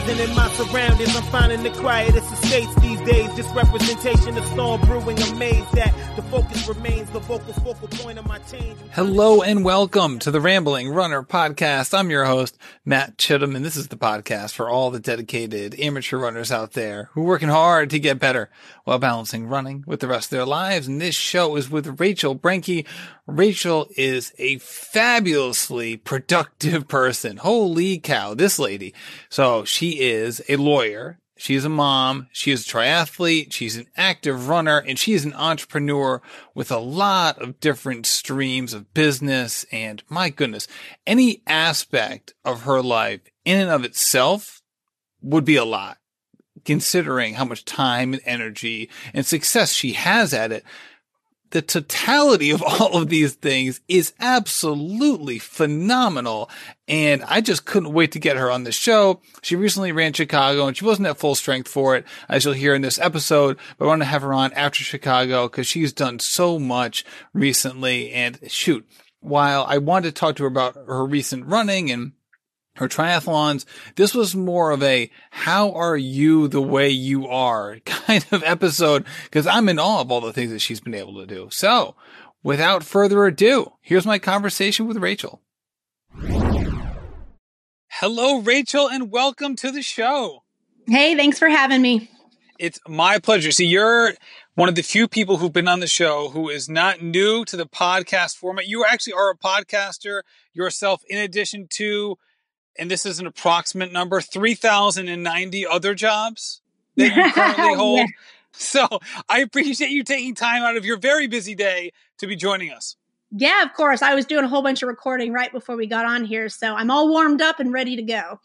Enterprising in my surroundings, I'm finding the quietest estates these days. Just representation of storm brewing, amazed that the focus remains the vocal focal point of my change. Hello and welcome to the Rambling Runner podcast. I'm your host, Matt Chittum, and this is the podcast for all the dedicated amateur runners out there who are working hard to get better while balancing running with the rest of their lives. And this show is with Rachel Brenke. Rachel is a fabulously productive person. Holy cow, this lady. So she is a lawyer. She's a mom. She is a triathlete. She's an active runner and she is an entrepreneur with a lot of different streams of business. And my goodness, any aspect of her life in and of itself would be a lot considering how much time and energy and success she has at it the totality of all of these things is absolutely phenomenal. And I just couldn't wait to get her on the show. She recently ran Chicago and she wasn't at full strength for it, as you'll hear in this episode, but I want to have her on after Chicago because she's done so much recently. And shoot, while I wanted to talk to her about her recent running and her triathlons. This was more of a how are you the way you are kind of episode because I'm in awe of all the things that she's been able to do. So without further ado, here's my conversation with Rachel. Hello, Rachel, and welcome to the show. Hey, thanks for having me. It's my pleasure. See, you're one of the few people who've been on the show who is not new to the podcast format. You actually are a podcaster yourself, in addition to and this is an approximate number, 3,090 other jobs that you currently hold. yeah. So I appreciate you taking time out of your very busy day to be joining us. Yeah, of course. I was doing a whole bunch of recording right before we got on here. So I'm all warmed up and ready to go.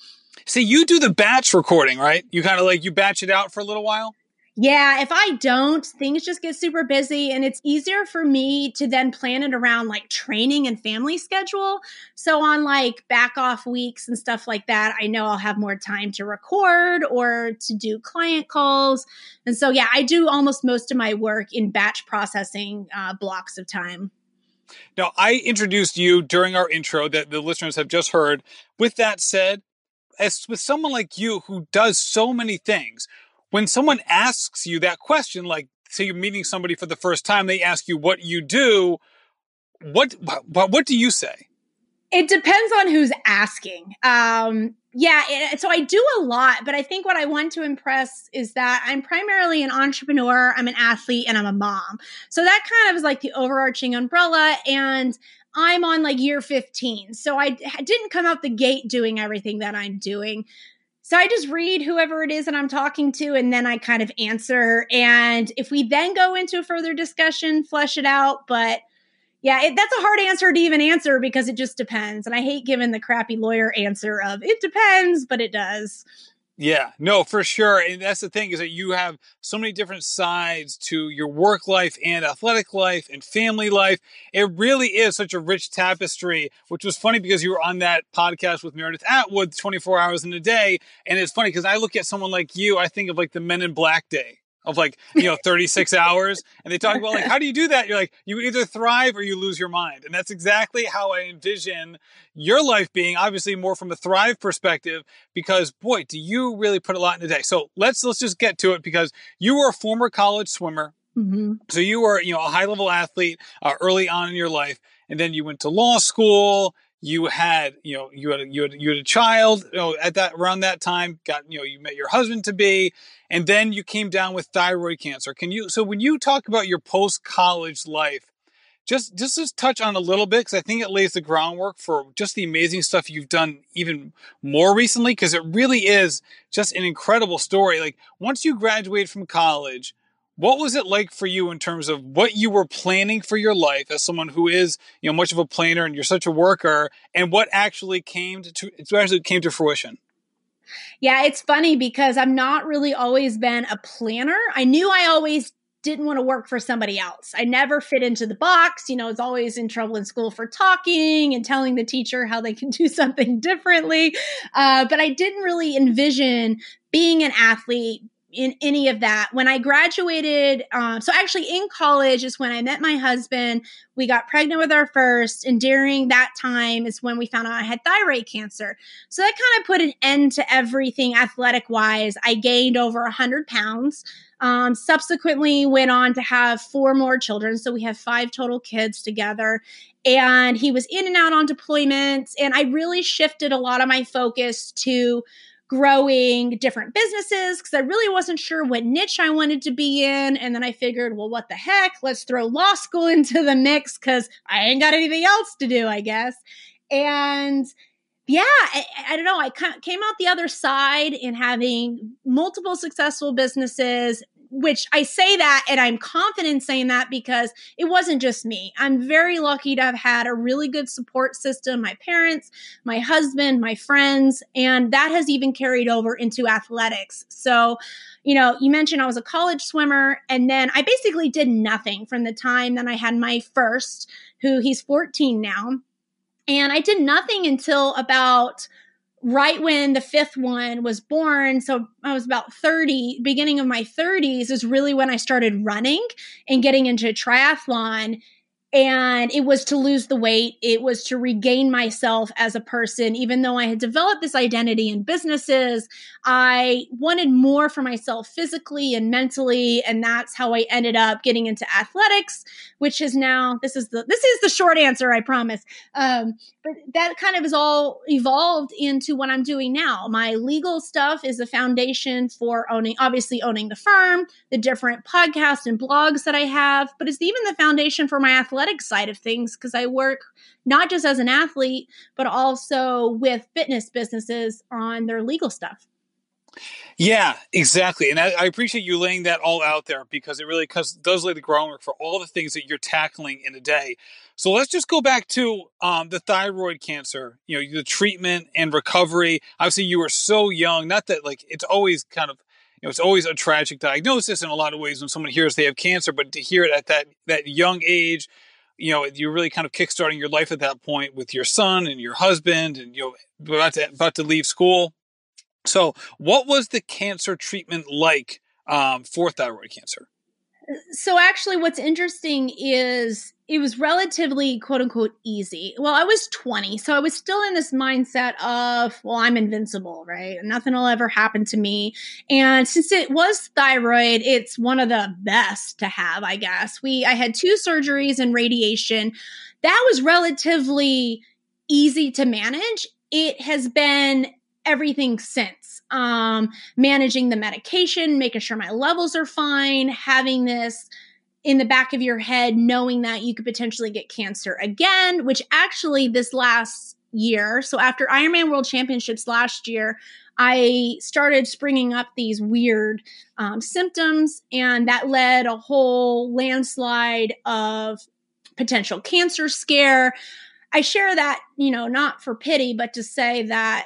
See, you do the batch recording, right? You kind of like, you batch it out for a little while? Yeah, if I don't, things just get super busy and it's easier for me to then plan it around like training and family schedule. So on like back off weeks and stuff like that, I know I'll have more time to record or to do client calls. And so, yeah, I do almost most of my work in batch processing uh, blocks of time. Now, I introduced you during our intro that the listeners have just heard. With that said, as with someone like you who does so many things, when someone asks you that question, like say you're meeting somebody for the first time, they ask you what you do. What what, what do you say? It depends on who's asking. Um, yeah, it, so I do a lot, but I think what I want to impress is that I'm primarily an entrepreneur, I'm an athlete, and I'm a mom. So that kind of is like the overarching umbrella. And I'm on like year 15. So I didn't come out the gate doing everything that I'm doing. So I just read whoever it is that I'm talking to, and then I kind of answer. And if we then go into a further discussion, flesh it out. But yeah, it, that's a hard answer to even answer because it just depends. And I hate giving the crappy lawyer answer of it depends, but it does. Yeah, no, for sure. And that's the thing is that you have so many different sides to your work life and athletic life and family life. It really is such a rich tapestry, which was funny because you were on that podcast with Meredith Atwood 24 hours in a day. And it's funny because I look at someone like you, I think of like the Men in Black Day of like you know 36 hours and they talk about like how do you do that? You're like you either thrive or you lose your mind and that's exactly how i envision your life being obviously more from a thrive perspective because boy do you really put a lot in a day. So let's let's just get to it because you were a former college swimmer. Mm-hmm. so you were you know a high level athlete uh, early on in your life and then you went to law school you had you know you had a, you had you had a child you know at that around that time got you know you met your husband to be and then you came down with thyroid cancer. Can you so when you talk about your post college life just just just touch on a little bit because i think it lays the groundwork for just the amazing stuff you've done even more recently because it really is just an incredible story. Like once you graduated from college what was it like for you in terms of what you were planning for your life as someone who is, you know, much of a planner and you're such a worker and what actually came to, to actually came to fruition? Yeah, it's funny because I'm not really always been a planner. I knew I always didn't want to work for somebody else. I never fit into the box. You know, I was always in trouble in school for talking and telling the teacher how they can do something differently. Uh, but I didn't really envision being an athlete, in any of that. When I graduated, um, so actually in college is when I met my husband. We got pregnant with our first, and during that time is when we found out I had thyroid cancer. So that kind of put an end to everything athletic wise. I gained over 100 pounds. Um, subsequently, went on to have four more children. So we have five total kids together. And he was in and out on deployments. And I really shifted a lot of my focus to growing different businesses because I really wasn't sure what niche I wanted to be in. And then I figured, well, what the heck? Let's throw law school into the mix because I ain't got anything else to do, I guess. And yeah, I, I, don't know. I came out the other side in having multiple successful businesses, which I say that and I'm confident saying that because it wasn't just me. I'm very lucky to have had a really good support system my parents, my husband, my friends, and that has even carried over into athletics. So, you know, you mentioned I was a college swimmer, and then I basically did nothing from the time that I had my first, who he's 14 now. And I did nothing until about right when the fifth one was born, so I was about 30, beginning of my 30s is really when I started running and getting into triathlon and it was to lose the weight. It was to regain myself as a person. Even though i had developed this identity in businesses i wanted more for myself physically and mentally and that's how i ended up getting into athletics which is now this is the this is the short answer i promise. Um, but that kind of is all evolved into what i'm doing now. My legal stuff is the foundation for owning obviously owning the firm the different podcasts and blogs that i have but it's even the foundation for my athletic athletic side of things because I work not just as an athlete, but also with fitness businesses on their legal stuff. Yeah, exactly. And I, I, appreciate you laying that all out there because it really does lay the groundwork for all the things that you're tackling in a day. So let's just go back to um, the thyroid cancer, you know, the treatment and recovery. Obviously, you were so young, not that like it's always kind of you know, it's always a tragic diagnosis in a lot of ways when someone hears they have cancer, but to hear it at that that young age, you know, you're really kind of kickstarting your life at that point with your son and your husband, and you know, about to about to leave school. So, what was the cancer treatment like um, for thyroid cancer? So, actually, what's interesting is it was relatively quote unquote easy. Well, I was 20, so I was still in this mindset of, well, I'm invincible, right? Nothing will ever happen to me. And since it was thyroid, it's one of the best to have, I guess. We I had two surgeries and radiation. That was relatively easy to manage. It has been everything since. Um, managing the medication, making sure my levels are fine, having this in the back of your head knowing that you could potentially get cancer again, which actually this last year, so after Ironman World Championships last year, I started springing up these weird um, symptoms, and that led a whole landslide of potential cancer scare. I share that, you know, not for pity, but to say that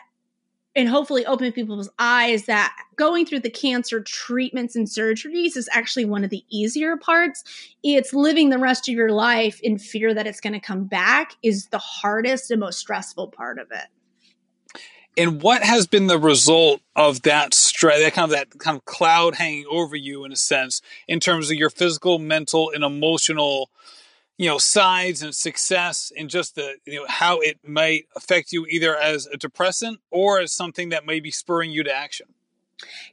and hopefully open people's eyes that going through the cancer treatments and surgeries is actually one of the easier parts. It's living the rest of your life in fear that it's going to come back is the hardest and most stressful part of it. And what has been the result of that stress, that kind of that kind of cloud hanging over you in a sense, in terms of your physical, mental, and emotional you know sides and success and just the you know how it might affect you either as a depressant or as something that may be spurring you to action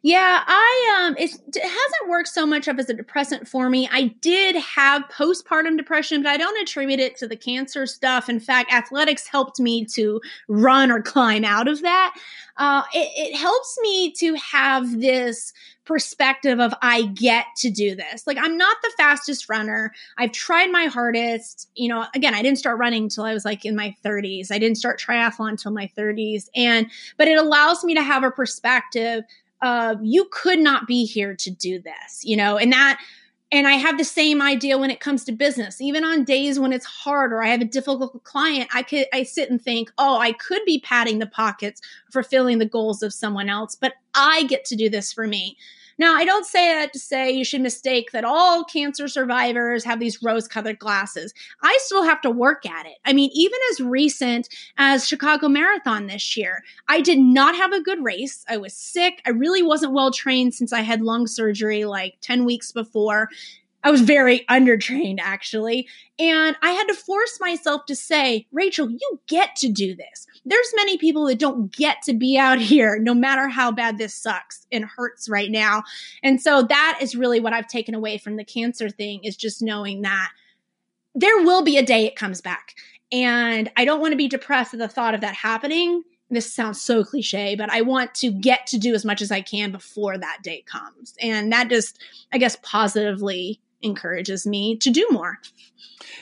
yeah, I um it, hasn't worked so much up as a depressant for me. I did have postpartum depression, but I don't attribute it to the cancer stuff. In fact, athletics helped me to run or climb out of that. Uh, it, it helps me to have this perspective of I get to do this. Like I'm not the fastest runner. I've tried my hardest. You know, again, I didn't start running until I was like in my 30s. I didn't start triathlon until my 30s. And but it allows me to have a perspective of you could not be here to do this, you know, and that and I have the same idea when it comes to business. Even on days when it's hard or I have a difficult client, I could I sit and think, "Oh, I could be padding the pockets fulfilling the goals of someone else, but I get to do this for me." Now, I don't say that to say you should mistake that all cancer survivors have these rose colored glasses. I still have to work at it. I mean, even as recent as Chicago Marathon this year, I did not have a good race. I was sick. I really wasn't well trained since I had lung surgery like 10 weeks before. I was very undertrained actually. And I had to force myself to say, Rachel, you get to do this. There's many people that don't get to be out here, no matter how bad this sucks and hurts right now. And so that is really what I've taken away from the cancer thing is just knowing that there will be a day it comes back. And I don't want to be depressed at the thought of that happening. This sounds so cliche, but I want to get to do as much as I can before that day comes. And that just, I guess, positively encourages me to do more.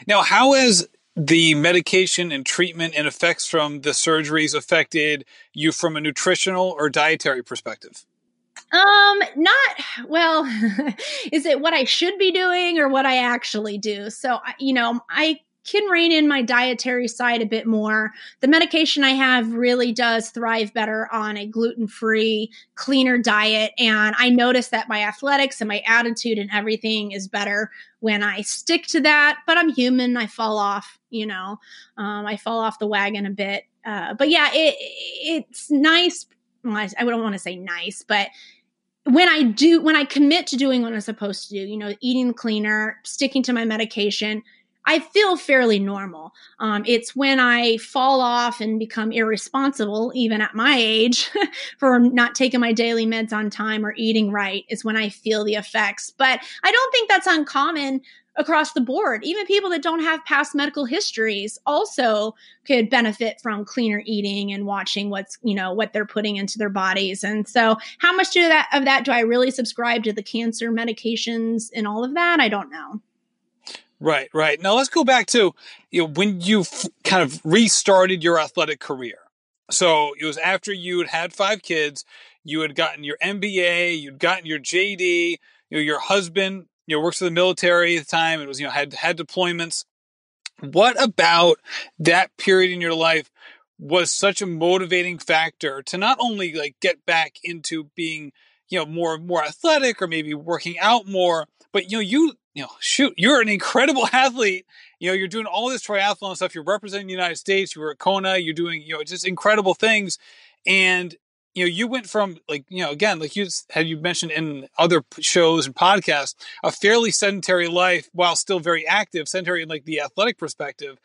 Now, how has the medication and treatment and effects from the surgeries affected you from a nutritional or dietary perspective? Um, not well. is it what I should be doing or what I actually do? So, you know, I can rein in my dietary side a bit more. The medication I have really does thrive better on a gluten free, cleaner diet. And I notice that my athletics and my attitude and everything is better when I stick to that. But I'm human. I fall off, you know, um, I fall off the wagon a bit. Uh, but yeah, it, it's nice. I don't want to say nice, but when I do, when I commit to doing what I'm supposed to do, you know, eating cleaner, sticking to my medication, I feel fairly normal. Um, it's when I fall off and become irresponsible, even at my age, for not taking my daily meds on time or eating right, is when I feel the effects. But I don't think that's uncommon across the board. Even people that don't have past medical histories also could benefit from cleaner eating and watching what's, you know, what they're putting into their bodies. And so how much do that of that do I really subscribe to the cancer medications and all of that? I don't know. Right, right. Now let's go back to you know when you kind of restarted your athletic career. So it was after you had had five kids, you had gotten your MBA, you'd gotten your JD. You know, your husband, you know, works for the military at the time. It was you know had had deployments. What about that period in your life was such a motivating factor to not only like get back into being you know more more athletic or maybe working out more, but you know you you know, shoot, you're an incredible athlete. You know, you're doing all this triathlon stuff. You're representing the United States. You were at Kona. You're doing, you know, just incredible things. And, you know, you went from like, you know, again, like you had you mentioned in other shows and podcasts, a fairly sedentary life while still very active, sedentary in like the athletic perspective.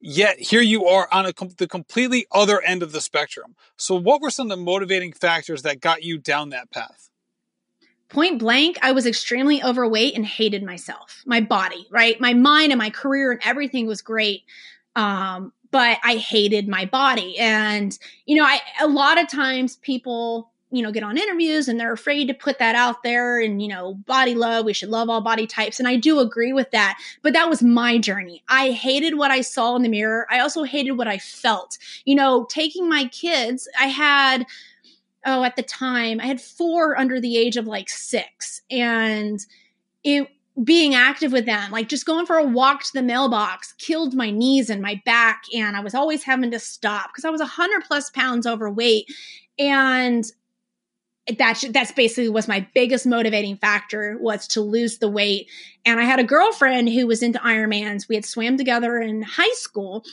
Yet here you are on a, the completely other end of the spectrum. So, what were some of the motivating factors that got you down that path? Point blank, I was extremely overweight and hated myself, my body, right? My mind and my career and everything was great. Um, but I hated my body. And, you know, I, a lot of times people, you know, get on interviews and they're afraid to put that out there and, you know, body love, we should love all body types. And I do agree with that. But that was my journey. I hated what I saw in the mirror. I also hated what I felt. You know, taking my kids, I had, oh, at the time, I had four under the age of like six. And it, being active with them, like just going for a walk to the mailbox, killed my knees and my back. And I was always having to stop because I was 100 plus pounds overweight. And that's that's basically was my biggest motivating factor was to lose the weight and i had a girlfriend who was into ironmans we had swam together in high school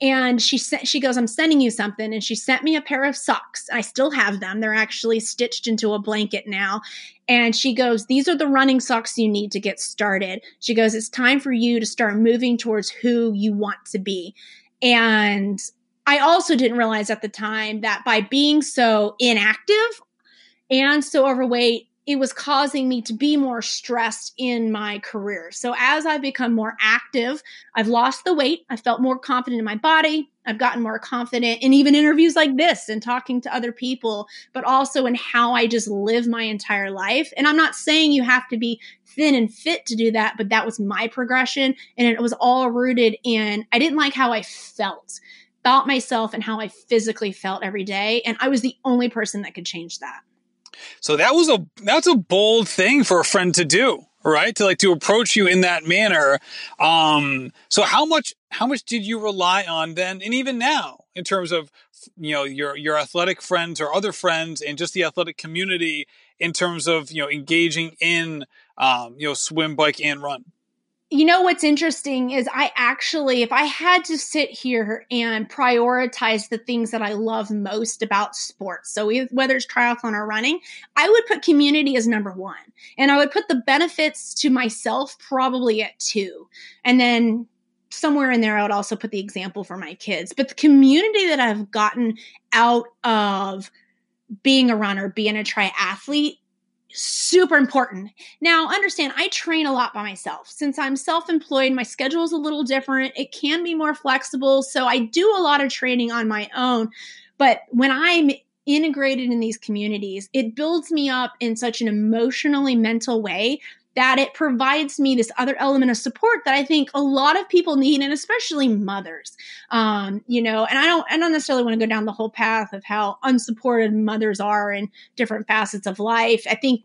and she sent she goes i'm sending you something. And she sent me a pair of socks. I still have them. They're actually stitched into a blanket now. And she goes these are the running socks you need to get started. She goes it's time for you to start moving towards who you want to be. And i also didn't realize at the time that by being so inactive and so overweight it was causing me to be more stressed in my career. So as I've become more active, I've lost the weight. I felt more confident in my body. I've gotten more confident in even interviews like this and talking to other people, but also in how I just live my entire life. And I'm not saying you have to be thin and fit to do that, but that was my progression. And it was all rooted in I didn't like how I felt about myself and how I physically felt every day. And I was the only person that could change that. So that was a that's a bold thing for a friend to do, right? To like to approach you in that manner. Um, so how much how much did you rely on then, and even now, in terms of you know your your athletic friends or other friends and just the athletic community in terms of you know engaging in um, you know swim, bike, and run? You know what's interesting is I actually, if I had to sit here and prioritize the things that I love most about sports, so whether it's triathlon or running, I would put community as number one. And I would put the benefits to myself probably at two. And then somewhere in there, I would also put the example for my kids. But the community that I've gotten out of being a runner, being a triathlete, super important. Now, understand, I train a lot by myself. Since I'm self employed, my schedule is a little different. It can be more flexible. So I do a lot of training on my own. But when I'm integrated in these communities, it builds me up in such an emotionally mental way that it provides me this other element of support that I think a lot of people need, and especially mothers. Um, you know, and I don't, I don't necessarily want to go down the whole path of how unsupported mothers are in different facets of life. I think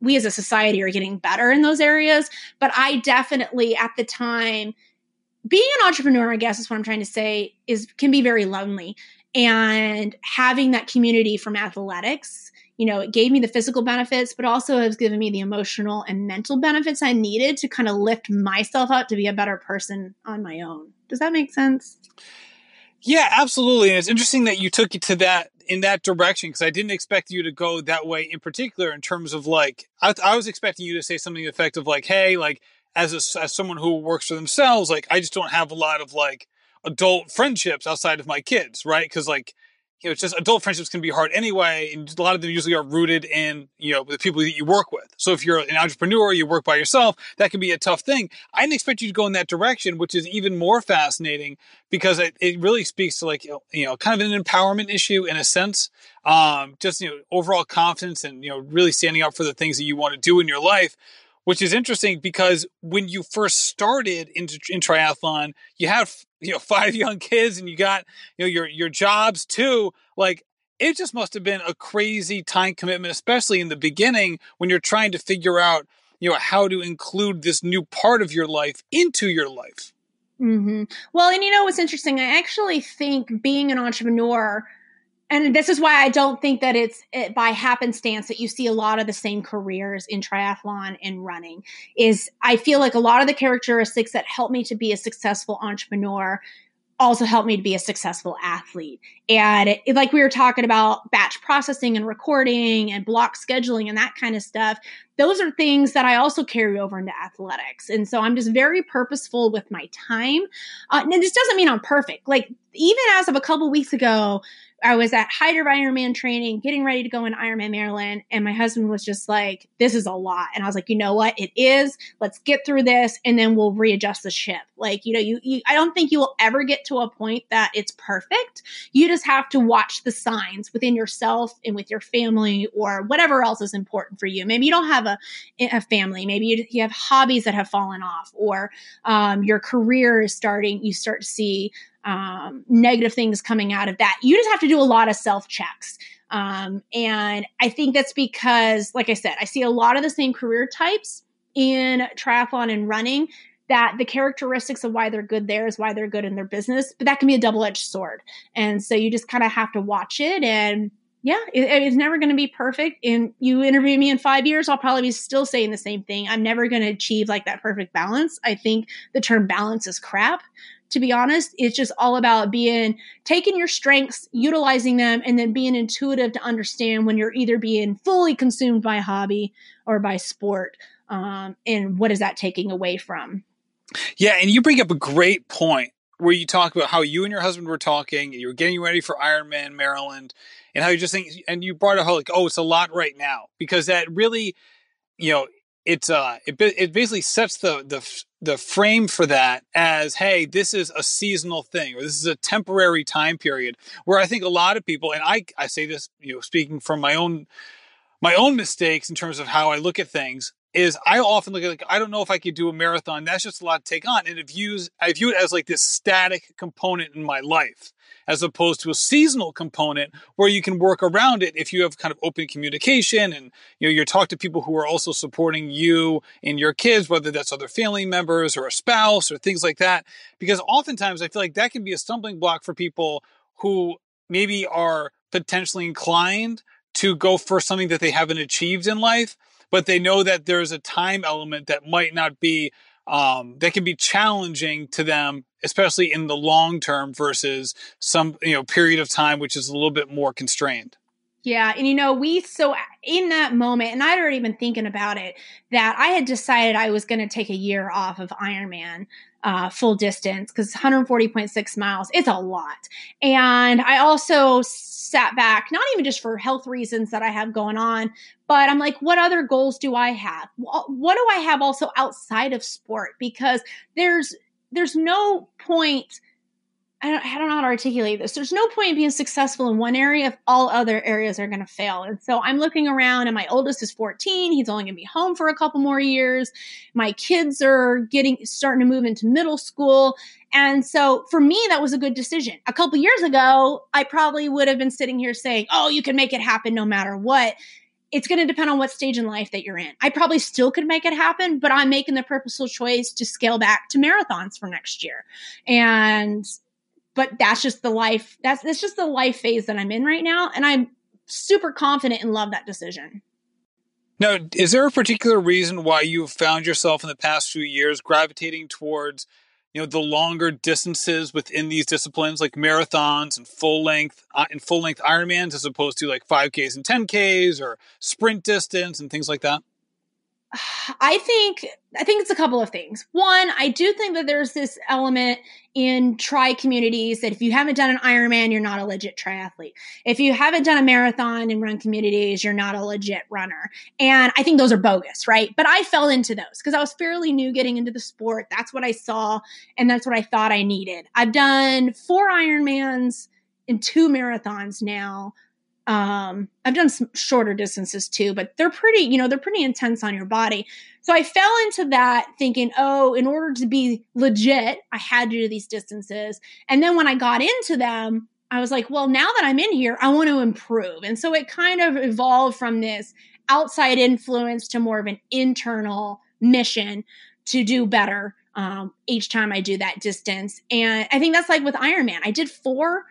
we as a society are getting better in those areas, but I definitely at the time being an entrepreneur, I guess is what I'm trying to say, is can be very lonely. And having that community from athletics you know, it gave me the physical benefits, but also has given me the emotional and mental benefits I needed to kind of lift myself up to be a better person on my own. Does that make sense? Yeah, absolutely. And it's interesting that you took it to that in that direction because I didn't expect you to go that way in particular in terms of like I, I was expecting you to say something effective like, "Hey, like as a, as someone who works for themselves, like I just don't have a lot of like adult friendships outside of my kids, right? Because like you know, it's just adult friendships can be hard anyway, and a lot of them usually are rooted in you know the people that you work with. So if you're an entrepreneur, you work by yourself, that can be a tough thing. I didn't expect you to go in that direction, which is even more fascinating because it, it really speaks to like you know kind of an empowerment issue in a sense, um, just you know overall confidence and you know really standing up for the things that you want to do in your life which is interesting because when you first started in, in triathlon, you had you know five young kids and you got you know your your jobs too. Like it just must have been a crazy time commitment, especially in the beginning when you're trying to figure out you know how to include this new part of your life into your life. Mm-hmm. Well, and you know what's interesting? I actually think being an entrepreneur and this is why I don't think that it's it, by happenstance that you see a lot of the same careers in triathlon and running. Is I feel like a lot of the characteristics that help me to be a successful entrepreneur also helped me to be a successful athlete. And it, like we were talking about batch processing and recording and block scheduling and that kind of stuff, those are things that I also carry over into athletics. And so I'm just very purposeful with my time. Uh, and this doesn't mean I'm perfect. Like even as of a couple weeks ago, I was at of Ironman training, getting ready to go in Ironman Maryland, and my husband was just like, "This is a lot," and I was like, "You know what? It is. Let's get through this, and then we'll readjust the ship." Like, you know, you, you I don't think you will ever get to a point that it's perfect. You just have to watch the signs within yourself and with your family or whatever else is important for you. Maybe you don't have a a family. Maybe you, you have hobbies that have fallen off, or um, your career is starting. You start to see um, negative things coming out of that. You just have to do a lot of self checks. Um, and I think that's because, like I said, I see a lot of the same career types in triathlon and running that the characteristics of why they're good there is why they're good in their business, but that can be a double edged sword. And so you just kind of have to watch it and yeah, it, it's never going to be perfect. And you interview me in five years, I'll probably be still saying the same thing. I'm never going to achieve like that perfect balance. I think the term balance is crap to be honest. It's just all about being taking your strengths, utilizing them, and then being intuitive to understand when you're either being fully consumed by hobby or by sport. Um, and what is that taking away from? Yeah, and you bring up a great point where you talk about how you and your husband were talking and you were getting ready for Ironman Maryland and how you just think and you brought up how like oh it's a lot right now because that really you know it's uh it, it basically sets the the the frame for that as hey this is a seasonal thing or this is a temporary time period where i think a lot of people and i i say this you know speaking from my own my own mistakes in terms of how i look at things is I often look at like I don't know if I could do a marathon. That's just a lot to take on, and it views I view it as like this static component in my life, as opposed to a seasonal component where you can work around it if you have kind of open communication and you know you're talking to people who are also supporting you and your kids, whether that's other family members or a spouse or things like that. Because oftentimes I feel like that can be a stumbling block for people who maybe are potentially inclined to go for something that they haven't achieved in life, but they know that there's a time element that might not be um, that can be challenging to them, especially in the long term versus some you know period of time which is a little bit more constrained. Yeah. And you know, we, so in that moment, and I'd already been thinking about it, that I had decided I was going to take a year off of Ironman uh, full distance because 140.6 miles, it's a lot. And I also sat back, not even just for health reasons that I have going on, but I'm like, what other goals do I have? What do I have also outside of sport? Because there's, there's no point I don't, I don't know how to articulate this. There's no point in being successful in one area if all other areas are going to fail. And so I'm looking around, and my oldest is 14. He's only going to be home for a couple more years. My kids are getting starting to move into middle school. And so for me, that was a good decision. A couple years ago, I probably would have been sitting here saying, Oh, you can make it happen no matter what it's going to depend on what stage in life that you're in. I probably still could make it happen, but I'm making the purposeful choice to scale back to marathons for next year. And but that's just the life that's that's just the life phase that I'm in right now and I'm super confident and love that decision. Now, is there a particular reason why you've found yourself in the past few years gravitating towards, you know, the longer distances within these disciplines, like marathons and full length uh, and full length Ironmans, as opposed to like 5Ks and 10Ks or sprint distance and things like that? I think I think it's a couple of things. One, I do think that there's this element in tri communities that if you haven't done an Ironman, you're not a legit triathlete. If you haven't done a marathon in run communities, you're not a legit runner. And I think those are bogus, right? But I fell into those because I was fairly new getting into the sport. That's what I saw, and that's what I thought I needed. I've done four Ironmans and two marathons now. Um, I've done some shorter distances too, but they're pretty, you know, they're pretty intense on your body. So I fell into that thinking, oh, in order to be legit, I had to do these distances. And then when I got into them, I was like, well, now that I'm in here, I want to improve. And so it kind of evolved from this outside influence to more of an internal mission to do better um, each time I do that distance. And I think that's like with Ironman. I did four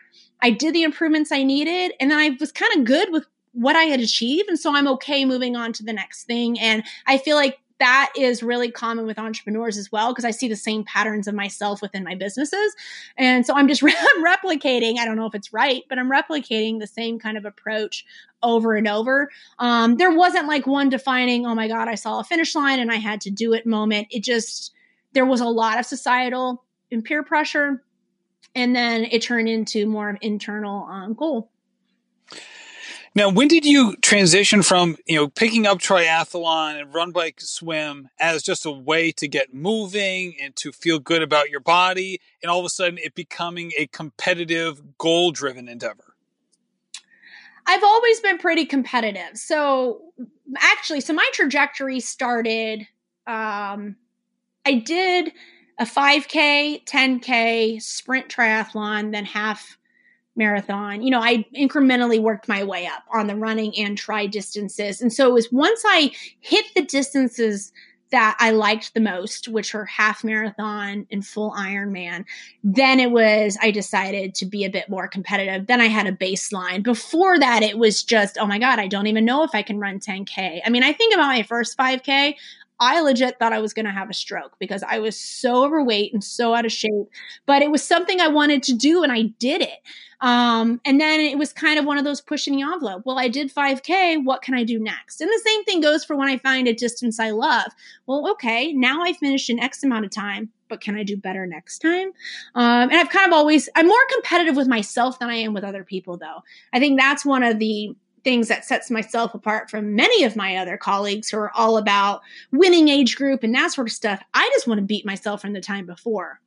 I did the improvements I needed, and then I was kind of good with what I had achieved. And so I'm okay moving on to the next thing. And I feel like that is really common with entrepreneurs as well because I see the same patterns of myself within my businesses. And so I'm just I'm replicating, I don't know if it's right, but I'm replicating the same kind of approach over and over. Um, there wasn't like one defining, oh my God, I saw a finish line and I had to do it moment. It just, there was a lot of societal and peer pressure and then it turned into more of internal um, goal. Now, when did you transition from you know picking up triathlon and run, bike, swim as just a way to get moving and to feel good about your body, and all of a sudden it becoming a competitive, goal-driven endeavor? I've always been pretty competitive. So actually, so my trajectory started. Um, I did a 5K, 10K, sprint triathlon, then half marathon. You know, I incrementally worked my way up on the running and tri distances. And so it was once I hit the distances that I liked the most, which were half marathon and full Ironman, then it was, I decided to be a bit more competitive. Then I had a baseline. Before that, it was just, oh my God, I don't even know if I can run 10K. I mean, I think about my first 5K. I legit thought I was going to have a stroke because I was so overweight and so out of shape. But it was something I wanted to do and I did it. Um, and then it was kind of one of those pushing the envelope. Well, I did 5K. What can I do next? And the same thing goes for when I find a distance I love. Well, okay, now I finished in X amount of time, but can I do better next time? Um, and I've kind of always, I'm more competitive with myself than I am with other people, though. I think that's one of the things that sets myself apart from many of my other colleagues who are all about winning age group and that sort of stuff. I just want to beat myself from the time before.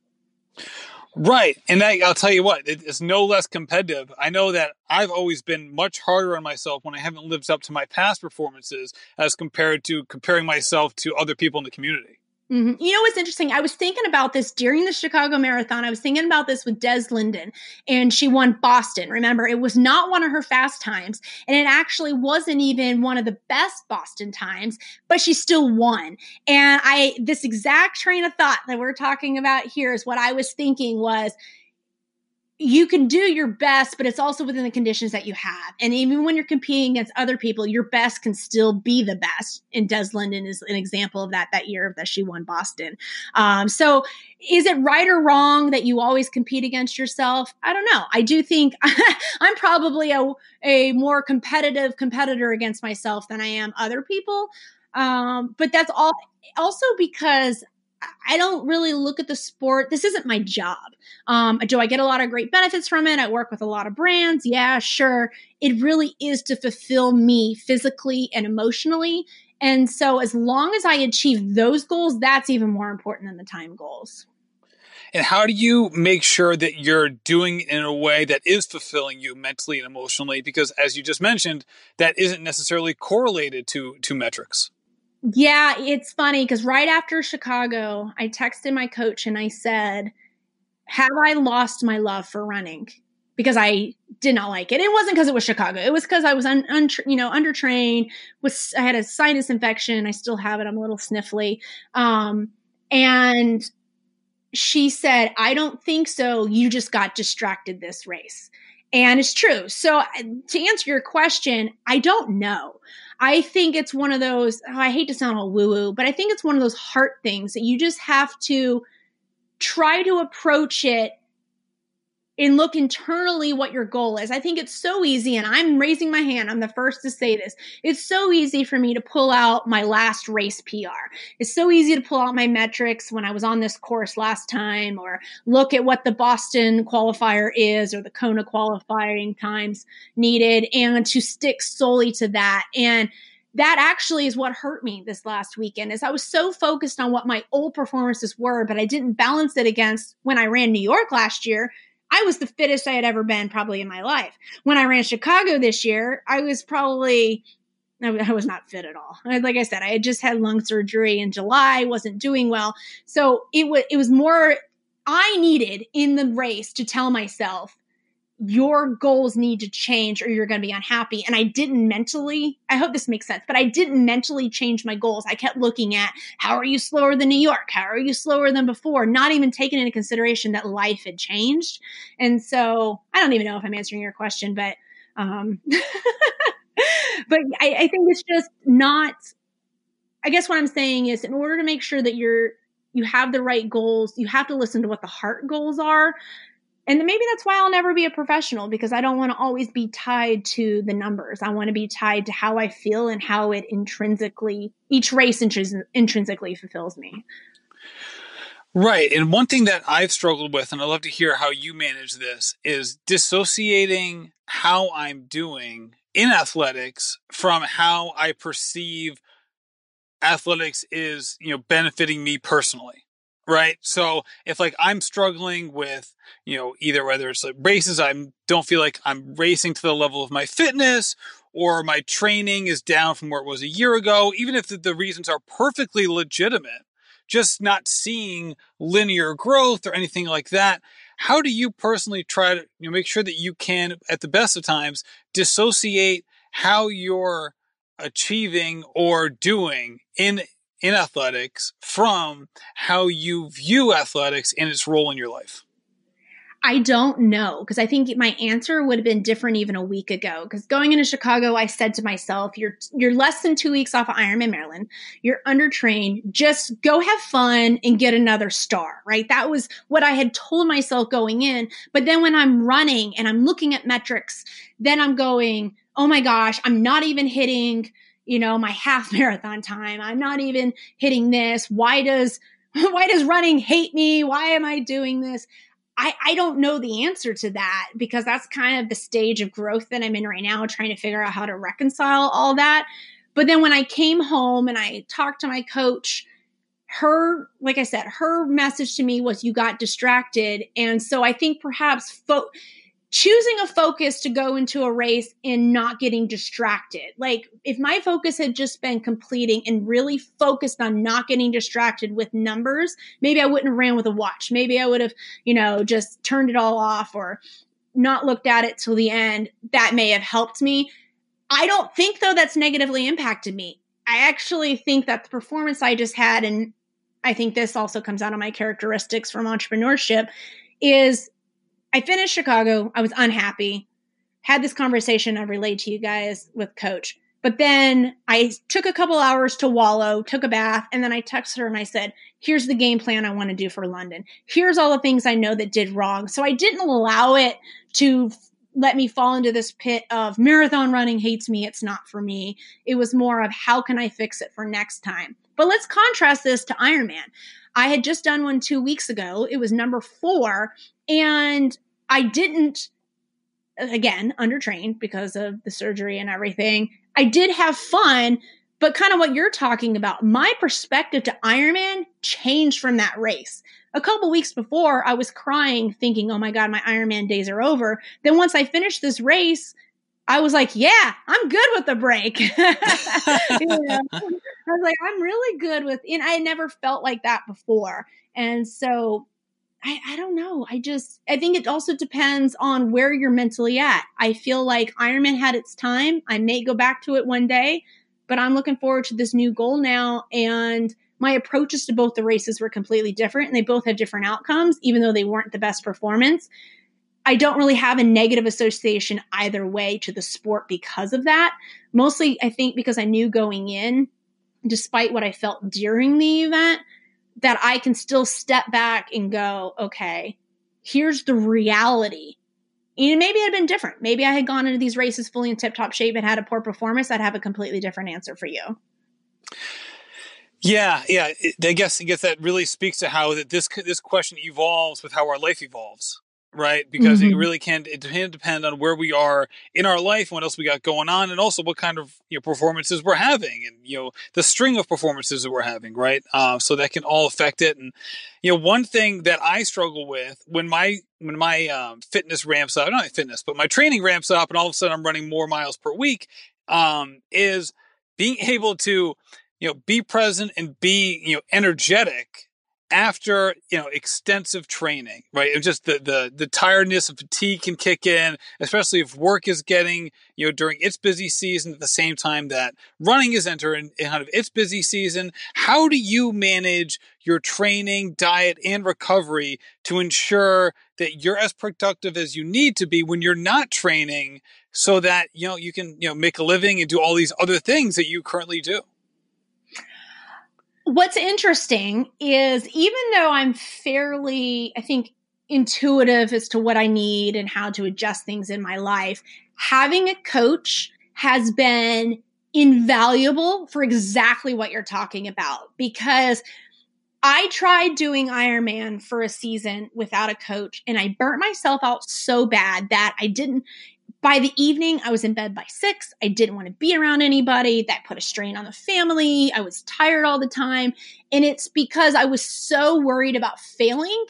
Right. And I'll tell you what, it's no less competitive. I know that I've always been much harder on myself when I haven't lived up to my past performances as compared to comparing myself to other people in the community. Mm-hmm. You know what's interesting? I was thinking about this during the Chicago Marathon. I was thinking about this with Des Linden, and she won Boston. Remember, it was not one of her fast times, and it actually wasn't even one of the best Boston times, but she still won. And I, this exact train of thought that we're talking about here is what I was thinking was you can do your best, but it's also within the conditions that you have. And even when you're competing against other people, your best can still be the best. And Des Linden is an example of that that year that she won Boston. Um, so is it right or wrong that you always compete against yourself? I don't know. I do think I'm probably a, a more competitive competitor against myself than I am other people. Um, but that's all also because I don't really look at the sport. This isn't my job. Um, do I get a lot of great benefits from it? I work with a lot of brands. Yeah, sure. It really is to fulfill me physically and emotionally. And so, as long as I achieve those goals, that's even more important than the time goals. And how do you make sure that you're doing in a way that is fulfilling you mentally and emotionally? Because, as you just mentioned, that isn't necessarily correlated to to metrics. Yeah, it's funny because right after Chicago, I texted my coach and I said, Have I lost my love for running? Because I did not like it. It wasn't because it was Chicago. It was because I was un, un, you know undertrained. Was I had a sinus infection. I still have it. I'm a little sniffly. Um, and she said, "I don't think so. You just got distracted this race." And it's true. So to answer your question, I don't know. I think it's one of those, oh, I hate to sound all woo woo, but I think it's one of those heart things that you just have to try to approach it and look internally what your goal is. I think it's so easy, and I'm raising my hand. I'm the first to say this. It's so easy for me to pull out my last race PR. It's so easy to pull out my metrics when I was on this course last time, or look at what the Boston qualifier is, or the Kona qualifying times needed, and to stick solely to that. And that actually is what hurt me this last weekend is I was so focused on what my old performances were, but I didn't balance it against when I ran New York last year I was the fittest I had ever been probably in my life. When I ran Chicago this year, I was probably I was not fit at all. Like I said, I had just had lung surgery in July, wasn't doing well. So it was it was more I needed in the race to tell myself your goals need to change or you're going to be unhappy. And I didn't mentally, I hope this makes sense, but I didn't mentally change my goals. I kept looking at how are you slower than New York? How are you slower than before? Not even taking into consideration that life had changed. And so I don't even know if I'm answering your question, but, um, but I, I think it's just not, I guess what I'm saying is in order to make sure that you're, you have the right goals, you have to listen to what the heart goals are and maybe that's why I'll never be a professional because I don't want to always be tied to the numbers. I want to be tied to how I feel and how it intrinsically, each race intrinsically fulfills me. Right. And one thing that I've struggled with, and I'd love to hear how you manage this, is dissociating how I'm doing in athletics from how I perceive athletics is, you know, benefiting me personally right? So if like i'm struggling with you know either whether it's like races i don't feel like i'm racing to the level of my fitness or my training is down from where it was a year ago even if the, the reasons are perfectly legitimate just not seeing linear growth or anything like that how do you personally try to you know, make sure that you can at the best of times dissociate how you're achieving or doing in in athletics from how you view athletics and its role in your life? I don't know because I think my answer would have been different even a week ago. Because going into Chicago, I said to myself, "You're you're less than two weeks off of Ironman Maryland. You're under undertrained. Just go have fun and get another star." Right? That was what I had told myself going in. But then when I'm running and I'm looking at metrics, then I'm going, "Oh my gosh, I'm not even hitting." You know, my half marathon time. I'm not even hitting this. Why does, why does running hate me? Why am I doing this? I, I don't know the answer to that because that's kind of the stage of growth that I'm in right now, trying to figure out how to reconcile all that. But then when I came home and I talked to my coach, her, like I said, her message to me was you got distracted. And so I think perhaps fo- choosing a focus to go into a race and not getting distracted. Like if my focus had just been completing and really focused on not getting distracted with numbers, maybe I wouldn't have ran with a watch. Maybe I would have, you know, just turned it all off or not looked at it till the end. That may have helped me. I don't think though that's negatively impacted me. I actually think that the performance I just had and I think this also comes out of my characteristics from entrepreneurship is I finished Chicago. I was unhappy. Had this conversation I relayed to you guys with coach. But then I took a couple hours to wallow, took a bath, and then I texted her and I said, Here's the game plan I want to do for London. Here's all the things I know that did wrong. So I didn't allow it to let me fall into this pit of marathon running hates me. It's not for me. It was more of how can I fix it for next time? But let's contrast this to Ironman. I had just done one two weeks ago. It was number four, and I didn't, again, undertrained because of the surgery and everything. I did have fun, but kind of what you're talking about, my perspective to Ironman changed from that race. A couple weeks before, I was crying, thinking, oh my God, my Ironman days are over. Then once I finished this race, I was like, yeah, I'm good with the break. I was like, I'm really good with, and I never felt like that before. And so I, I don't know. I just, I think it also depends on where you're mentally at. I feel like Ironman had its time. I may go back to it one day, but I'm looking forward to this new goal now. And my approaches to both the races were completely different and they both had different outcomes, even though they weren't the best performance. I don't really have a negative association either way to the sport because of that. Mostly, I think because I knew going in, despite what I felt during the event, that I can still step back and go, okay, here's the reality. And maybe it had been different. Maybe I had gone into these races fully in tip top shape and had a poor performance. I'd have a completely different answer for you. Yeah, yeah. I guess I guess that really speaks to how that this this question evolves with how our life evolves right? Because mm-hmm. it really can it can depend on where we are in our life, what else we got going on, and also what kind of you know performances we're having, and you know the string of performances that we're having, right? Uh, so that can all affect it. And you know, one thing that I struggle with when my when my um, fitness ramps up, not fitness, but my training ramps up, and all of a sudden I'm running more miles per week, um, is being able to you know be present and be you know energetic after you know extensive training right? And just the, the the tiredness and fatigue can kick in especially if work is getting you know during its busy season at the same time that running is entering kind of its busy season. How do you manage your training diet and recovery to ensure that you're as productive as you need to be when you're not training so that you know you can you know make a living and do all these other things that you currently do what's interesting is even though I'm fairly, I think, intuitive as to what I need and how to adjust things in my life, having a coach has been invaluable for exactly what you're talking about. Because I tried doing Ironman for a season without a coach and I burnt myself out so bad that I didn't by the evening, I was in bed by six. I didn't want to be around anybody. That put a strain on the family. I was tired all the time. And it's because I was so worried about failing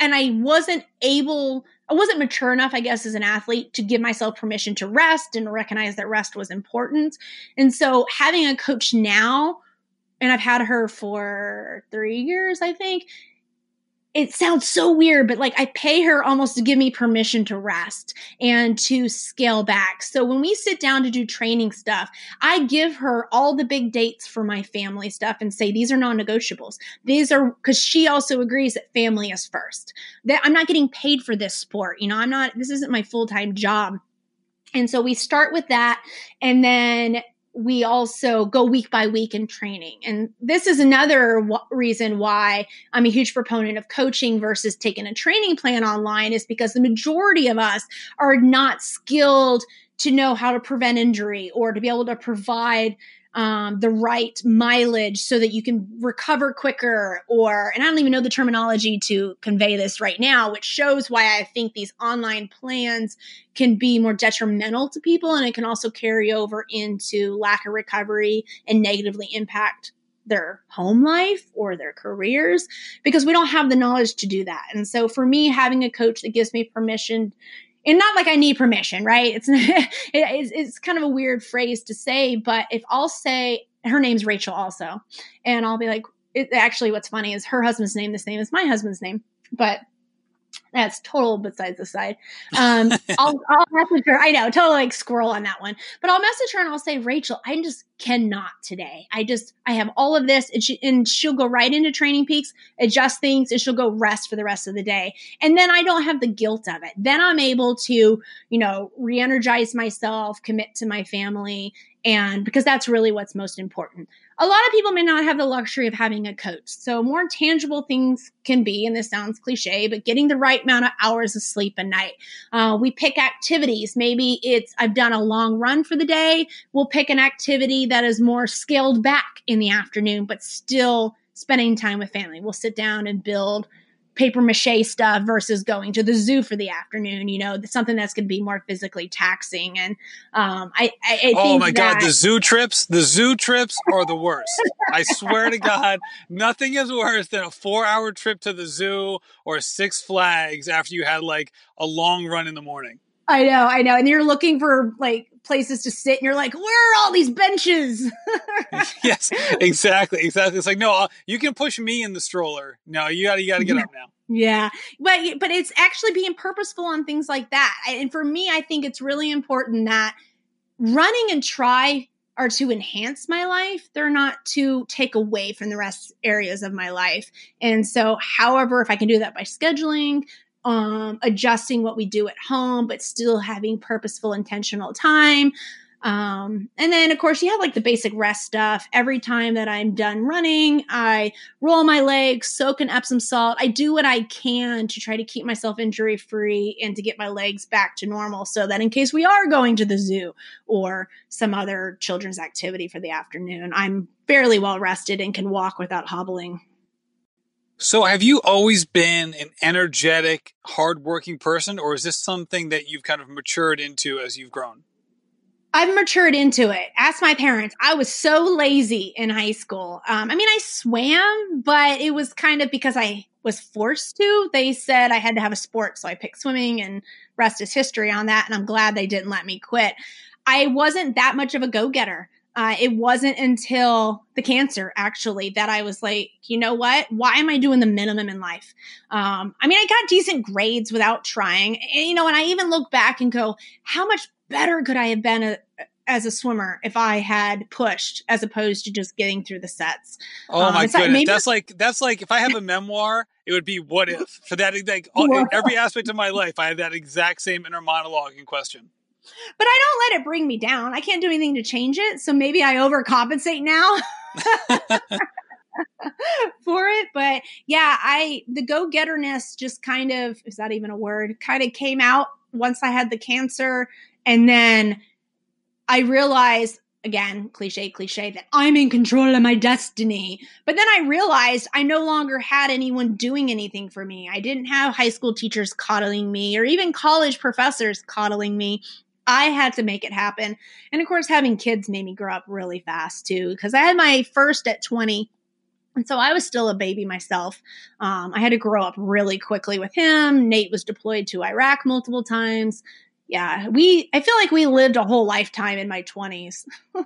and I wasn't able, I wasn't mature enough, I guess, as an athlete to give myself permission to rest and recognize that rest was important. And so having a coach now, and I've had her for three years, I think, it sounds so weird, but like I pay her almost to give me permission to rest and to scale back. So when we sit down to do training stuff, I give her all the big dates for my family stuff and say, these are non negotiables. These are because she also agrees that family is first. That I'm not getting paid for this sport. You know, I'm not, this isn't my full time job. And so we start with that. And then we also go week by week in training. And this is another w- reason why I'm a huge proponent of coaching versus taking a training plan online is because the majority of us are not skilled to know how to prevent injury or to be able to provide um, the right mileage so that you can recover quicker or and i don't even know the terminology to convey this right now which shows why i think these online plans can be more detrimental to people and it can also carry over into lack of recovery and negatively impact their home life or their careers because we don't have the knowledge to do that. And so for me, having a coach that gives me permission and not like I need permission, right? It's, it's it's kind of a weird phrase to say, but if I'll say her name's Rachel also, and I'll be like, it, actually, what's funny is her husband's name, the same as my husband's name, but That's total besides the side. Um, I'll, I'll message her. I know, totally like squirrel on that one. But I'll message her and I'll say, Rachel, I just cannot today. I just, I have all of this and, she, and she'll go right into TrainingPeaks, adjust things, and she'll go rest for the rest of the day. And then I don't have the guilt of it. Then I'm able to, you know, re energize myself, commit to my family, and because that's really what's most important a lot of people may not have the luxury of having a coach. So more tangible things can be, and this sounds cliche, but getting the right amount of hours of sleep a night. Uh, we pick activities. Maybe it's, I've done a long run for the day. We'll pick an activity that is more scaled back in the afternoon, but still spending time with family. We'll sit down and build paper mache stuff versus going to the zoo for the afternoon. You know, something that's going to be more physically taxing. And um, I, I, I oh my that- god, the zoo trips, the zoo trips are the worst. I swear to God, nothing is worse than a four-hour trip to the zoo or Six Flags after you had like a long run in the morning. I know, I know. And you're looking for like places to sit and you're like, where are all these benches? yes, exactly. Exactly. It's like, no, uh, you can push me in the stroller. No, you gotta, you gotta get yeah. up now. Yeah. But, but it's actually being purposeful on things like that. And for me, I think it's really important that running and tri are to enhance my life. They're not to take away from the rest areas of my life. And so, however, if I can do that by scheduling, um, adjusting what we do at home, but still having purposeful, intentional time. Um, and then, of course, you have like the basic rest stuff. Every time that I'm done running, I roll my legs, soak in Epsom salt. I do what I can to try to keep myself injury free and to get my legs back to normal so that in case we are going to the zoo or some other children's activity for the afternoon, I'm fairly well rested and can walk without hobbling. So, have you always been an energetic, hardworking person, or is this something that you've kind of matured into as you've grown? I've matured into it. Ask my parents. I was so lazy in high school. Um, I mean, I swam, but it was kind of because I was forced to. They said I had to have a sport, so I picked swimming, and rest is history on that. And I'm glad they didn't let me quit. I wasn't that much of a go getter. Uh, it wasn't until the cancer actually that I was like, you know what? Why am I doing the minimum in life? Um, I mean, I got decent grades without trying, and, you know, and I even look back and go, how much better could I have been a, as a swimmer if I had pushed as opposed to just getting through the sets. Oh um, my goodness, maybe- that's like that's like if I have a memoir, it would be what if for that like every aspect of my life, I had that exact same inner monologue in question but I don't let it bring me down. I can't do anything to change it. So maybe I overcompensate now for it. But yeah, I, the go getterness just kind of, is that even a word? Kind of came out once I had the cancer. And then I realized again, cliche, cliche, that I'm in control of my destiny. But then I realized I no longer had anyone doing anything for me. I didn't have high school teachers coddling me or even college professors coddling me. I had to make it happen. And of course, having kids made me grow up really fast too, because I had my first at 20. And so I was still a baby myself. Um, I had to grow up really quickly with him. Nate was deployed to Iraq multiple times. Yeah, we, I feel like we lived a whole lifetime in my 20s.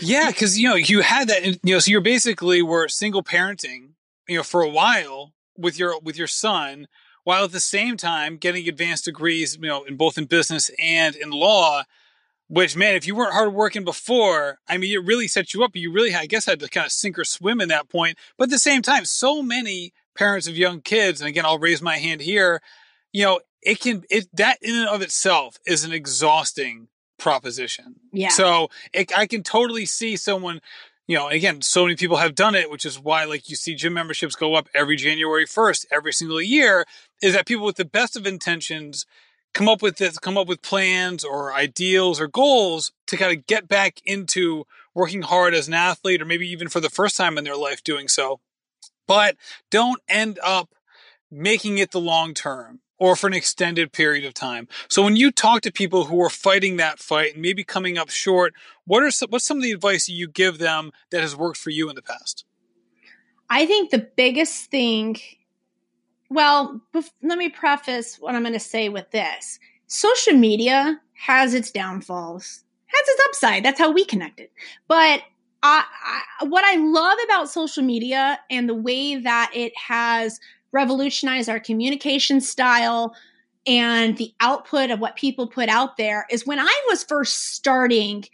yeah, because, you know, you had that, you know, so you're basically were single parenting, you know, for a while with your, with your son while at the same time getting advanced degrees, you know, in both in business and in law. Which man, if you weren't hardworking before, I mean, it really set you up. You really, I guess, had to kind of sink or swim in that point. But at the same time, so many parents of young kids, and again, I'll raise my hand here. You know, it can it that in and of itself is an exhausting proposition. Yeah. So it, I can totally see someone you know, again, so many people have done it, which is why, like, you see gym memberships go up every January 1st, every single year, is that people with the best of intentions come up with this, come up with plans or ideals or goals to kind of get back into working hard as an athlete or maybe even for the first time in their life doing so. But don't end up making it the long term or for an extended period of time. So when you talk to people who are fighting that fight and maybe coming up short, what are some, what's some of the advice you give them that has worked for you in the past? I think the biggest thing, well, bef- let me preface what I'm going to say with this. Social media has its downfalls, has its upside. That's how we connected. But I, I, what I love about social media and the way that it has revolutionized our communication style and the output of what people put out there is when I was first starting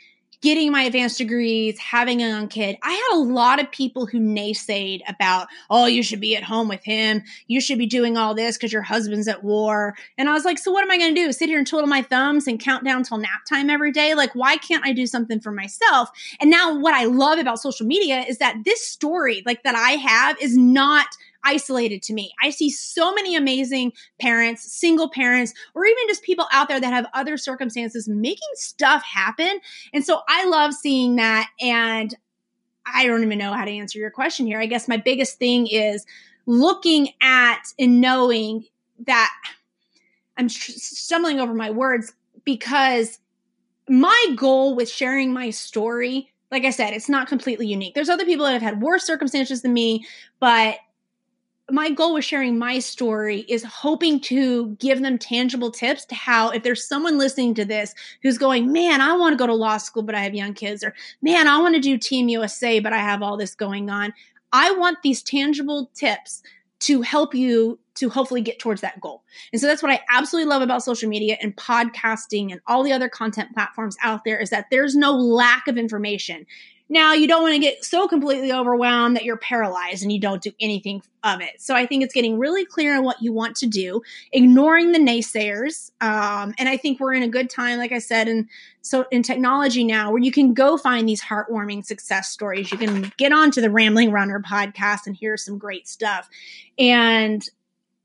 getting my advanced degrees, having a young kid, I had a lot of people who naysayed about, oh, you should be at home with him. You should be doing all this because your husband's at war. And I was like, so what am I going to do? Sit here and twiddle my thumbs and count down till nap time every day? Like, why can't I do something for myself? And now what I love about social media is that this story, like that I have, is not isolated to me. I see so many amazing parents, single parents, or even just people out there that have other circumstances making stuff happen. And so I love seeing that. And I don't even know how to answer your question here. I guess my biggest thing is looking at and knowing that I'm stumbling over my words because my goal with sharing my story like I said, it's not completely unique. There's other people that have had worse circumstances than me, but my goal with sharing my story is hoping to give them tangible tips to how if there's someone listening to this who's going man i want to go to law school but i have young kids or man i want to do team usa but i have all this going on i want these tangible tips to help you to hopefully get towards that goal. And so that's what i absolutely love about social media and podcasting and all the other content platforms out there is that there's no lack of information now, you don't want to get so completely overwhelmed that you're paralyzed and you don't do anything of it. So I think it's getting really clear on what you want to do, ignoring the naysayers. Um, and I think we're in a good time, like I said, in so in technology now, where you can go find these heartwarming success stories. You can get onto the Rambling Runner podcast and hear some great stuff. And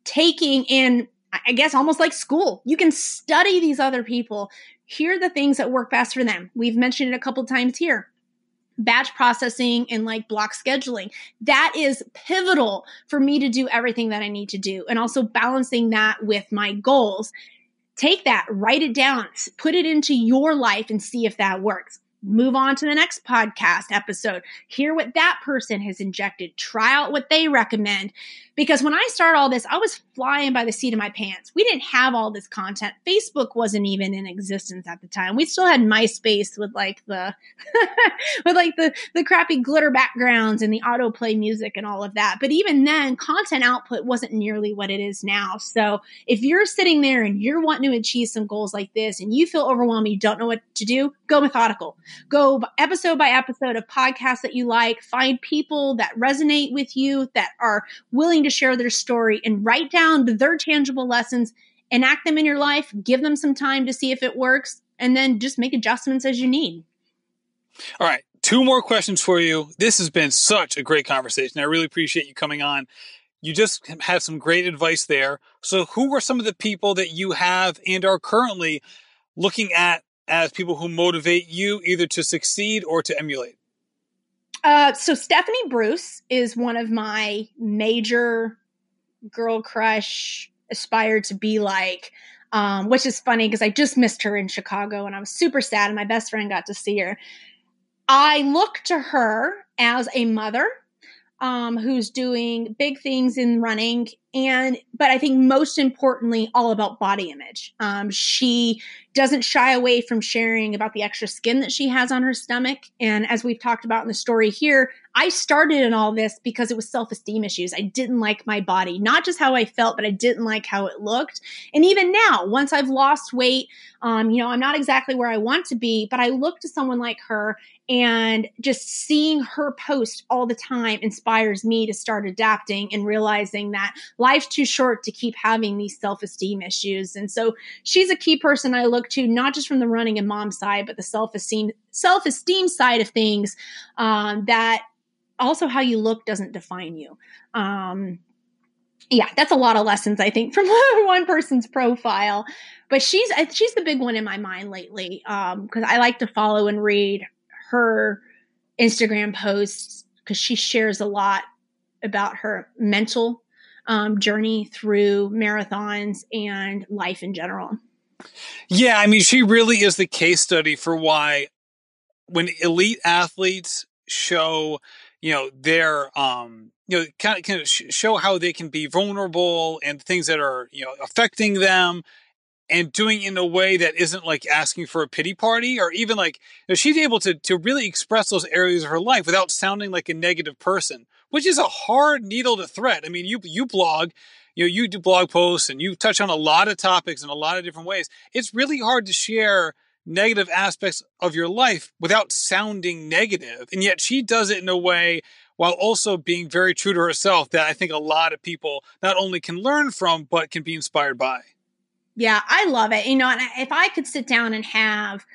taking in, I guess, almost like school, you can study these other people, hear the things that work best for them. We've mentioned it a couple times here batch processing and like block scheduling. That is pivotal for me to do everything that I need to do and also balancing that with my goals. Take that, write it down, put it into your life and see if that works move on to the next podcast episode, hear what that person has injected, try out what they recommend. Because when I started all this, I was flying by the seat of my pants. We didn't have all this content. Facebook wasn't even in existence at the time. We still had MySpace with like the with like the the crappy glitter backgrounds and the autoplay music and all of that. But even then, content output wasn't nearly what it is now. So if you're sitting there and you're wanting to achieve some goals like this and you feel overwhelmed, you don't know what to do, go methodical go episode by episode of podcasts that you like, find people that resonate with you, that are willing to share their story, and write down their tangible lessons, enact them in your life, give them some time to see if it works, and then just make adjustments as you need. All right. Two more questions for you. This has been such a great conversation. I really appreciate you coming on. You just have some great advice there. So, who are some of the people that you have and are currently looking at as people who motivate you either to succeed or to emulate? Uh, so Stephanie Bruce is one of my major girl crush, aspire to be like. Um, which is funny because I just missed her in Chicago and I was super sad, and my best friend got to see her. I look to her as a mother um, who's doing big things in running and but i think most importantly all about body image. Um, she doesn't shy away from sharing about the extra skin that she has on her stomach. And as we've talked about in the story here i started in all this because it was self-esteem issues. I didn't like my body not just how i felt but i didn't like how it looked. And even now once i've lost weight um, you know i'm not exactly where i want to be but i look to someone like her and just seeing her post all the time inspires me to start adapting and realizing that life's too short to keep having these self-esteem issues. And so she's a key person I look to, not just from the running and mom side, but the self-esteem, self-esteem side of things, um, that also how you look doesn't define you. Um, yeah, that's a lot of lessons I think from one person's profile. But she's she's the big one in my mind lately because um, I like to follow and read her Instagram posts because she shares a lot about her mental um, journey through marathons and life in general. Yeah, I mean, she really is the case study for why when elite athletes show, you know, their, um, you know, kind of, kind of show how they can be vulnerable and things that are, you know, affecting them and doing in a way that isn't like asking for a pity party or even like you know, she's able to to really express those areas of her life without sounding like a negative person which is a hard needle to thread. I mean, you you blog, you know, you do blog posts and you touch on a lot of topics in a lot of different ways. It's really hard to share negative aspects of your life without sounding negative. And yet she does it in a way while also being very true to herself that I think a lot of people not only can learn from, but can be inspired by. Yeah, I love it. You know, if I could sit down and have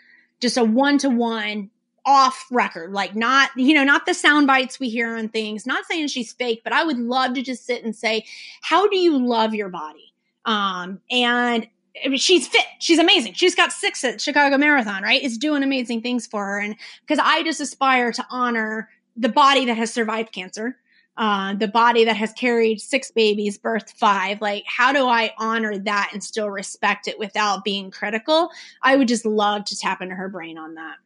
just a one to one off record, like not, you know, not the sound bites we hear on things, not saying she's fake, but I would love to just sit and say, how do you love your body? Um, and she's fit. She's amazing. She's got six at Chicago Marathon, right? It's doing amazing things for her. And because I just aspire to honor the body that has survived cancer, uh, the body that has carried six babies, birthed five. Like, how do I honor that and still respect it without being critical? I would just love to tap into her brain on that.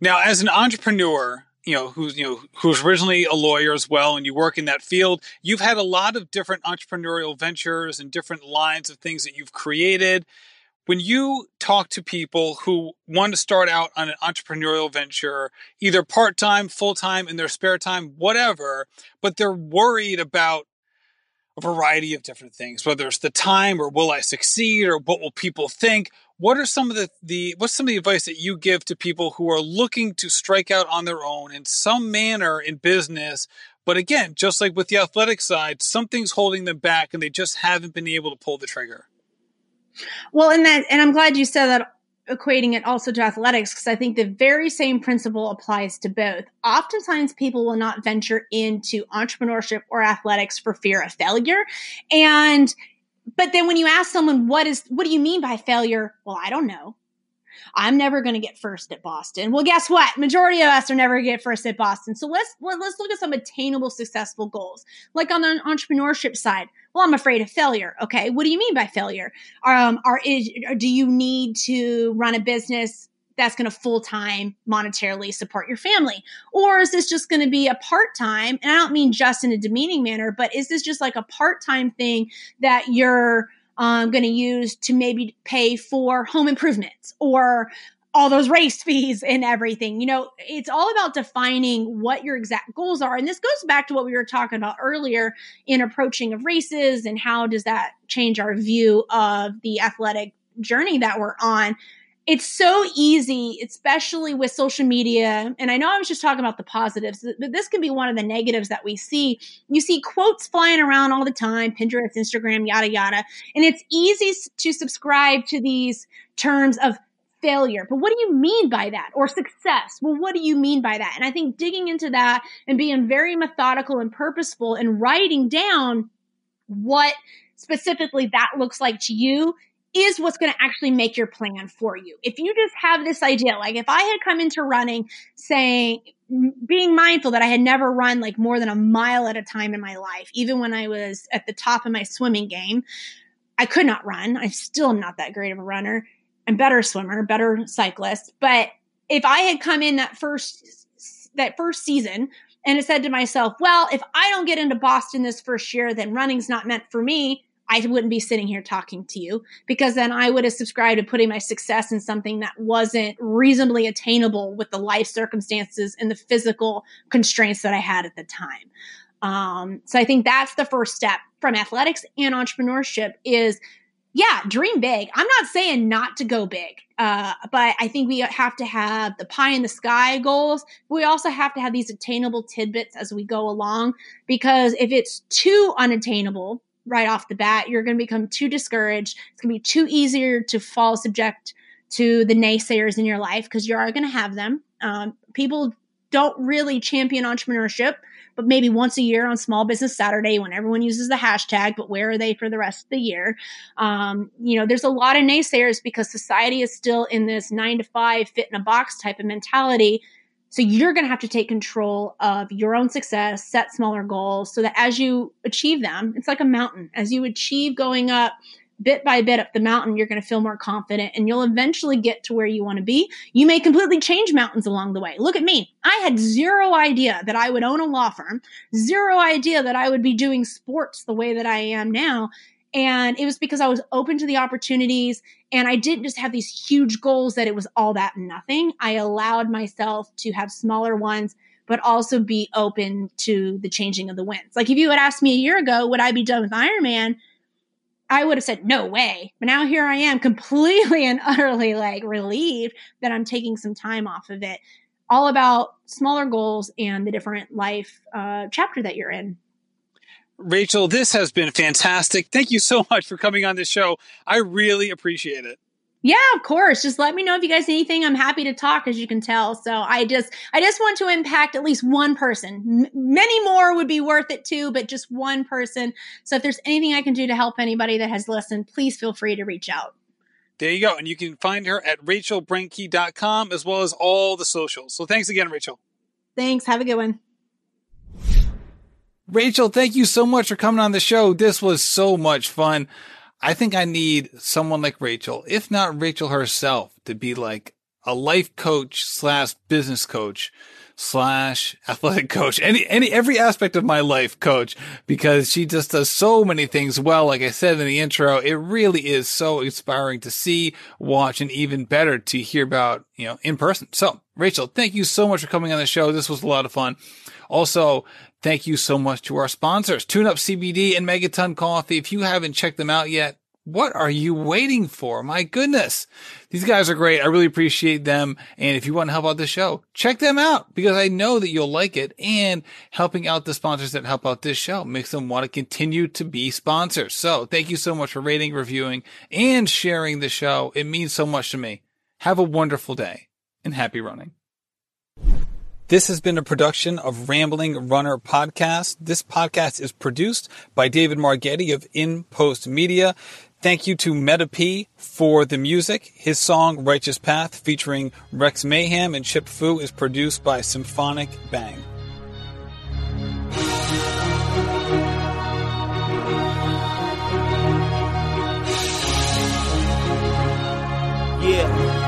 Now, as an entrepreneur, you know who's you know who's originally a lawyer as well and you work in that field you've had a lot of different entrepreneurial ventures and different lines of things that you've created when you talk to people who want to start out on an entrepreneurial venture, either part time, full time, in their spare time, whatever, but they're worried about a variety of different things, whether it's the time or will I succeed or what will people think? What are some of the, the what's some of the advice that you give to people who are looking to strike out on their own in some manner in business? But again, just like with the athletic side, something's holding them back and they just haven't been able to pull the trigger. Well, and that, and I'm glad you said that equating it also to athletics because I think the very same principle applies to both. Oftentimes, people will not venture into entrepreneurship or athletics for fear of failure. And, but then when you ask someone, what is, what do you mean by failure? Well, I don't know. I'm never going to get first at Boston. Well, guess what? Majority of us are never get first at Boston. So let's let's look at some attainable, successful goals. Like on the entrepreneurship side. Well, I'm afraid of failure. Okay, what do you mean by failure? Um, are is, do you need to run a business that's going to full time monetarily support your family? Or is this just going to be a part time? And I don't mean just in a demeaning manner, but is this just like a part time thing that you're um, going to use to maybe pay for home improvements or all those race fees and everything. You know, it's all about defining what your exact goals are. And this goes back to what we were talking about earlier in approaching of races and how does that change our view of the athletic journey that we're on it's so easy, especially with social media. And I know I was just talking about the positives, but this can be one of the negatives that we see. You see quotes flying around all the time, Pinterest, Instagram, yada, yada. And it's easy to subscribe to these terms of failure. But what do you mean by that? Or success? Well, what do you mean by that? And I think digging into that and being very methodical and purposeful and writing down what specifically that looks like to you is what's going to actually make your plan for you. If you just have this idea, like if I had come into running saying, being mindful that I had never run like more than a mile at a time in my life, even when I was at the top of my swimming game, I could not run. I still am not that great of a runner. I'm better swimmer, better cyclist. But if I had come in that first, that first season and said to myself, well, if I don't get into Boston this first year, then running's not meant for me I wouldn't be sitting here talking to you because then I would have subscribed to putting my success in something that wasn't reasonably attainable with the life circumstances and the physical constraints that I had at the time. Um, so I think that's the first step from athletics and entrepreneurship is yeah, dream big. I'm not saying not to go big, uh, but I think we have to have the pie in the sky goals. We also have to have these attainable tidbits as we go along because if it's too unattainable, right off the bat. You're going to become too discouraged. It's going to be too easier to fall subject to the naysayers in your life because you are going to have them. Um, people don't really champion entrepreneurship, but maybe once a year on Small Business Saturday when everyone uses the hashtag, but where are they for the rest of the year? Um, you know, there's a lot of naysayers because society is still in this nine to five fit in a box type of mentality so you're going to have to take control of your own success, set smaller goals so that as you achieve them, it's like a mountain. As you achieve going up bit by bit up the mountain, you're going to feel more confident and you'll eventually get to where you want to be. You may completely change mountains along the way. Look at me. I had zero idea that I would own a law firm, zero idea that I would be doing sports the way that I am now. And it was because I was open to the opportunities and I didn't just have these huge goals that it was all that nothing. I allowed myself to have smaller ones, but also be open to the changing of the winds. Like if you had asked me a year ago, would I be done with Ironman? I would have said, no way. But now here I am completely and utterly like relieved that I'm taking some time off of it. All about smaller goals and the different life uh, chapter that you're in. Rachel, this has been fantastic. Thank you so much for coming on this show. I really appreciate it. Yeah, of course. Just let me know if you guys need anything. I'm happy to talk, as you can tell. So I just, I just want to impact at least one person. M- many more would be worth it too, but just one person. So if there's anything I can do to help anybody that has listened, please feel free to reach out. There you go. And you can find her at rachelbrenke.com as well as all the socials. So thanks again, Rachel. Thanks. Have a good one. Rachel, thank you so much for coming on the show. This was so much fun. I think I need someone like Rachel, if not Rachel herself, to be like a life coach slash business coach slash athletic coach, any, any, every aspect of my life coach, because she just does so many things well. Like I said in the intro, it really is so inspiring to see, watch, and even better to hear about, you know, in person. So Rachel, thank you so much for coming on the show. This was a lot of fun. Also, thank you so much to our sponsors, Tune Up CBD and Megaton Coffee. If you haven't checked them out yet, what are you waiting for? My goodness. These guys are great. I really appreciate them. And if you want to help out the show, check them out because I know that you'll like it and helping out the sponsors that help out this show makes them want to continue to be sponsors. So thank you so much for rating, reviewing and sharing the show. It means so much to me. Have a wonderful day and happy running. This has been a production of Rambling Runner Podcast. This podcast is produced by David Margetti of In Post Media. Thank you to Meta P for the music. His song Righteous Path featuring Rex Mayhem and Chip Fu is produced by Symphonic Bang. Yeah.